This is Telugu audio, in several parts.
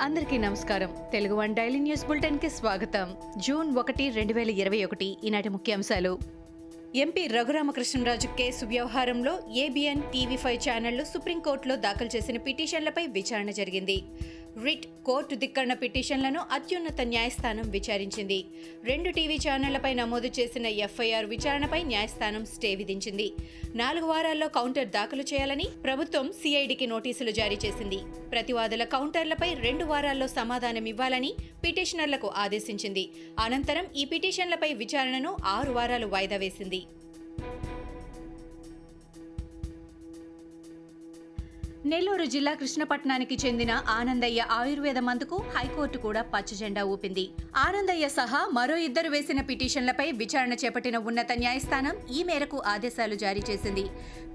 అందరికీ నమస్కారం. తెలుగు వన్ డైలీ న్యూస్ బులెటిన్కి స్వాగతం. జూన్ ఒకటి రెండు వేల ఇరవై ఒకటి ఈనాటి ముఖ్యాంశాలు. ఎంపీ రఘురామకృష్ణరాజు కేసు వ్యవహారంలో ఏబిఎన్ టీవీ ఫైవ్ ఛానళ్ళు సుప్రీంకోర్టులో దాఖలు చేసిన పిటిషన్లపై విచారణ జరిగింది. రిట్ కోర్టు ధిక్కరణ పిటిషన్లను అత్యున్నత న్యాయస్థానం విచారించింది. రెండు టీవీ ఛానళ్ళపై నమోదు చేసిన ఎఫ్ఐఆర్ విచారణపై న్యాయస్థానం స్టే విధించింది. నాలుగు వారాల్లో కౌంటర్ దాఖలు చేయాలని ప్రభుత్వం సిఐడికి నోటీసులు జారీ చేసింది. ప్రతివాదుల కౌంటర్లపై రెండు వారాల్లో సమాధానం ఇవ్వాలని పిటిషనర్లకు ఆదేశించింది. అనంతరం ఈ పిటిషన్లపై విచారణను ఆరు వారాలు వాయిదా వేసింది. నెల్లూరు జిల్లా కృష్ణపట్నానికి చెందిన ఆనందయ్య ఆయుర్వేద మందుకు హైకోర్టు కూడా పచ్చజెండా ఊపింది. ఆనందయ్య సహా మరో ఇద్దరు వేసిన పిటిషన్లపై విచారణ చేపట్టిన ఉన్నత న్యాయస్థానం ఈ మేరకు ఆదేశాలు జారీ చేసింది.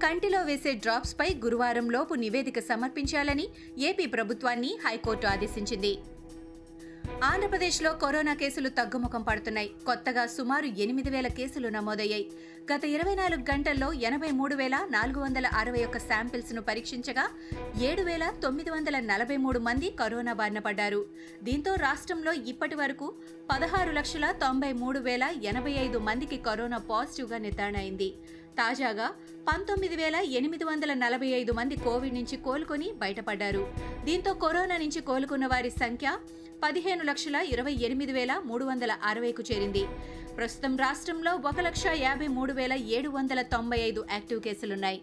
కంటిలో వేసే డ్రాప్స్పై గురువారం లోపు నివేదిక సమర్పించాలని ఏపీ ప్రభుత్వాన్ని హైకోర్టు ఆదేశించింది. ఆంధ్రప్రదేశ్లో కరోనా కేసులు తగ్గుముఖం పడుతున్నాయి. కొత్తగా సుమారు ఎనిమిది వేల కేసులు నమోదయ్యాయి. గత ఇరవై నాలుగు గంటల్లో ఎనభై మూడు వేల నాలుగు వందల అరవై ఒక్క శాంపిల్స్ను పరీక్షించగా ఏడు వేల తొమ్మిది వందల నలభై మూడు మంది కరోనా బారిన పడ్డారు. దీంతో రాష్ట్రంలో ఇప్పటి వరకు పదహారు లక్షల తొంభై మూడు వేల ఎనభై ఐదు మందికి కరోనా పాజిటివ్గా నిర్ధారణ అయింది తాజాగా పంతొమ్మిది వేల ఎనిమిది వందల నలభై ఐదు మంది కోవిడ్ నుంచి కోలుకొని బయటపడ్డారు. దీంతో కరోనా నుంచి కోలుకున్న వారి సంఖ్య పదిహేను లక్షల ఇరవై ఎనిమిది వేల మూడు వందల అరవైకు చేరింది. ప్రస్తుతం రాష్ట్రంలో ఒక లక్ష యాభై మూడు వేల ఏడు వందల తొంభై ఐదు యాక్టివ్ కేసులున్నాయి.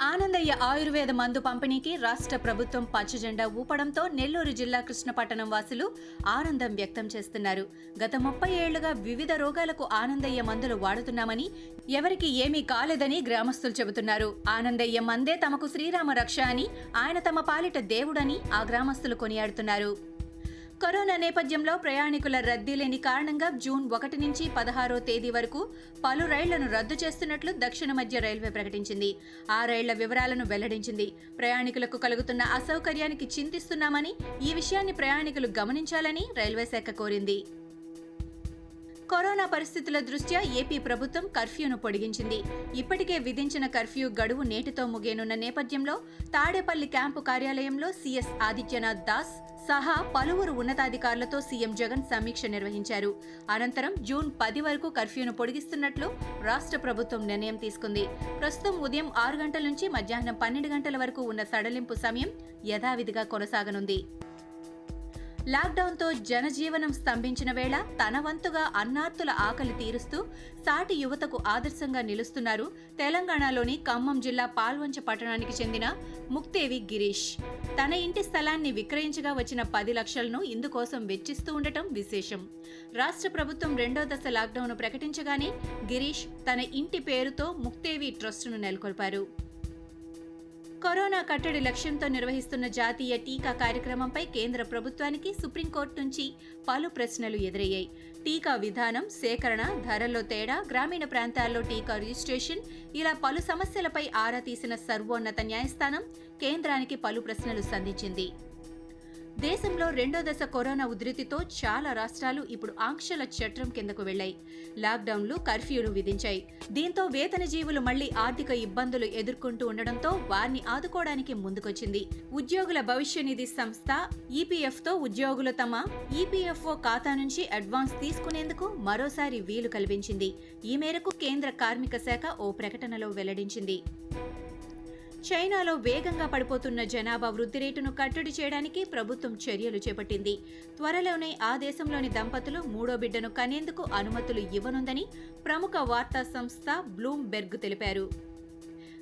ఆనందయ్య ఆయుర్వేద మందు పంపిణీకి రాష్ట్ర ప్రభుత్వం పచ్చజెండా ఊపడంతో నెల్లూరు జిల్లా కృష్ణపట్టణం వాసులు ఆనందం వ్యక్తం చేస్తున్నారు. గత ముప్పై ఏళ్ళుగా వివిధ రోగాలకు ఆనందయ్య మందులు వాడుతున్నామని ఎవరికి ఏమీ కాలేదని గ్రామస్తులు చెబుతున్నారు. ఆనందయ్య మందే తమకు శ్రీరామ రక్ష అని ఆయన తమ పాలిట దేవుడని ఆ గ్రామస్తులు కొనియాడుతున్నారు. కరోనా నేపథ్యంలో ప్రయాణికుల రద్దీ లేని కారణంగా జూన్ ఒకటి నుంచి పదహారో తేదీ వరకు పలు రైళ్ళను రద్దు చేస్తున్నట్లు దక్షిణ మధ్య రైల్వే ప్రకటించింది. ఆ రైళ్ళ వివరాలను వెల్లడించింది. ప్రయాణికులకు కలుగుతున్న అసౌకర్యానికి చింతిస్తున్నామని ఈ విషయాన్ని ప్రయాణికులు గమనించాలని రైల్వే శాఖ కోరింది. కరోనా పరిస్థితుల దృష్ట్యా ఏపీ ప్రభుత్వం కర్ఫ్యూను పొడిగించింది. ఇప్పటికే విధించిన కర్ఫ్యూ గడువు నేటితో ముగియనున్న నేపథ్యంలో తాడేపల్లి క్యాంపు కార్యాలయంలో సీఎస్ ఆదిత్యనాథ్ దాస్ సహా పలువురు ఉన్నతాధికారులతో సీఎం జగన్ సమీక్ష నిర్వహించారు. అనంతరం జూన్ పది వరకు కర్ఫ్యూను పొడిగిస్తున్నట్లు రాష్ట్ర ప్రభుత్వం నిర్ణయం తీసుకుంది. ప్రస్తుతం ఉదయం ఆరు గంటల నుంచి మధ్యాహ్నం పన్నెండు గంటల వరకు ఉన్న సడలింపు సమయం యథావిధిగా కొనసాగనుంది. లాక్డౌన్తో జనజీవనం స్తంభించిన వేళ తన వంతుగా అన్నార్తుల ఆకలి తీరుస్తూ సాటి యువతకు ఆదర్శంగా నిలుస్తున్నారు తెలంగాణలోని ఖమ్మం జిల్లా పాల్వంచ పట్టణానికి చెందిన ముక్తేవి గిరీష్. తన ఇంటి స్థలాన్ని విక్రయించగా వచ్చిన పది లక్షలను ఇందుకోసం వెచ్చిస్తూ ఉండటం విశేషం. రాష్ట్ర ప్రభుత్వం రెండో దశ లాక్డౌన్ ప్రకటించగానే గిరీష్ తన ఇంటి పేరుతో ముక్తేవి ట్రస్టును నెలకొల్పారు. కరోనా కట్టడి లక్ష్యంతో నిర్వహిస్తున్న జాతీయ టీకా కార్యక్రమంపై కేంద్ర ప్రభుత్వానికి సుప్రీంకోర్టు నుంచి పలు ప్రశ్నలు ఎదురయ్యాయి. టీకా విధానం సేకరణ ధరల్లో తేడా గ్రామీణ ప్రాంతాల్లో టీకా రిజిస్ట్రేషన్ ఇలా పలు సమస్యలపై ఆరా తీసిన సర్వోన్నత న్యాయస్థానం కేంద్రానికి పలు ప్రశ్నలు సంధించింది. దేశంలో రెండో దశ కరోనా ఉధృతితో చాలా రాష్ట్రాలు ఇప్పుడు ఆంక్షల చట్రం కిందకు వెళ్ళాయి లాక్డౌన్లు కర్ఫ్యూలు విధించాయి. దీంతో వేతనజీవులు మళ్ళీ ఆర్థిక ఇబ్బందులు ఎదుర్కొంటూ ఉండడంతో వారిని ఆదుకోవడానికి ముందుకొచ్చింది. ఉద్యోగుల భవిష్య నిధి సంస్థ ఈపీఎఫ్తో ఉద్యోగులు తమ ఈపీఎఫ్ఓ ఖాతా నుంచి అడ్వాన్స్ తీసుకునేందుకు మరోసారి వీలు కల్పించింది. ఈ మేరకు కేంద్ర కార్మిక శాఖ ఓ ప్రకటనలో వెల్లడించింది. చైనాలో వేగంగా పడిపోతున్న జనాభా వృద్ధి రేటును కట్టడి చేయడానికి ప్రభుత్వం చర్యలు చేపట్టింది. త్వరలోనే ఆ దేశంలోని దంపతులు మూడో బిడ్డను కనేందుకు అనుమతులు ఇవ్వనుందని ప్రముఖ వార్తా సంస్థ బ్లూంబెర్గ్ తెలిపారు.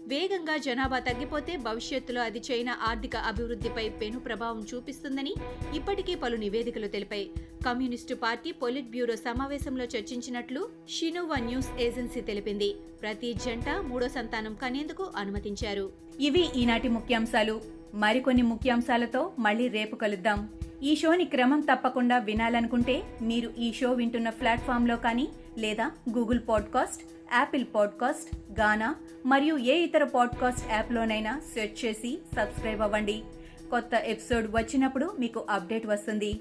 వేగంగా జనాభా తగ్గిపోతే భవిష్యత్తులో అది చైనా ఆర్థిక అభివృద్ధిపై పెను ప్రభావం చూపిస్తుందని ఇప్పటికీ పలు నివేదికలు తెలిపాయి. కమ్యూనిస్టు పార్టీ పొలిట్ బ్యూరో సమావేశంలో చర్చించినట్లు షినోవా న్యూస్ ఏజెన్సీ తెలిపింది. ప్రతి జంట మూడో సంతానం కనేందుకు అనుమతించారు. ఇవి ఈనాటి ముఖ్యాంశాలు. మరికొన్ని ముఖ్యాంశాలతో మళ్ళీ రేపు కలుద్దాం. ఈ షోని క్రమం తప్పకుండా వినాలనుకుంటే మీరు ఈ షో వింటున్న ప్లాట్ఫామ్లో కానీ లేదా Google podcast Apple podcast Gaana మరియు ఏ ఇతర పాడ్కాస్ట్ యాప్లోనైనా సెర్చ్ చేసి సబ్స్క్రైబ్ అవ్వండి. కొత్త ఎపిసోడ్ వచ్చినప్పుడు మీకు అప్డేట్ వస్తుంది.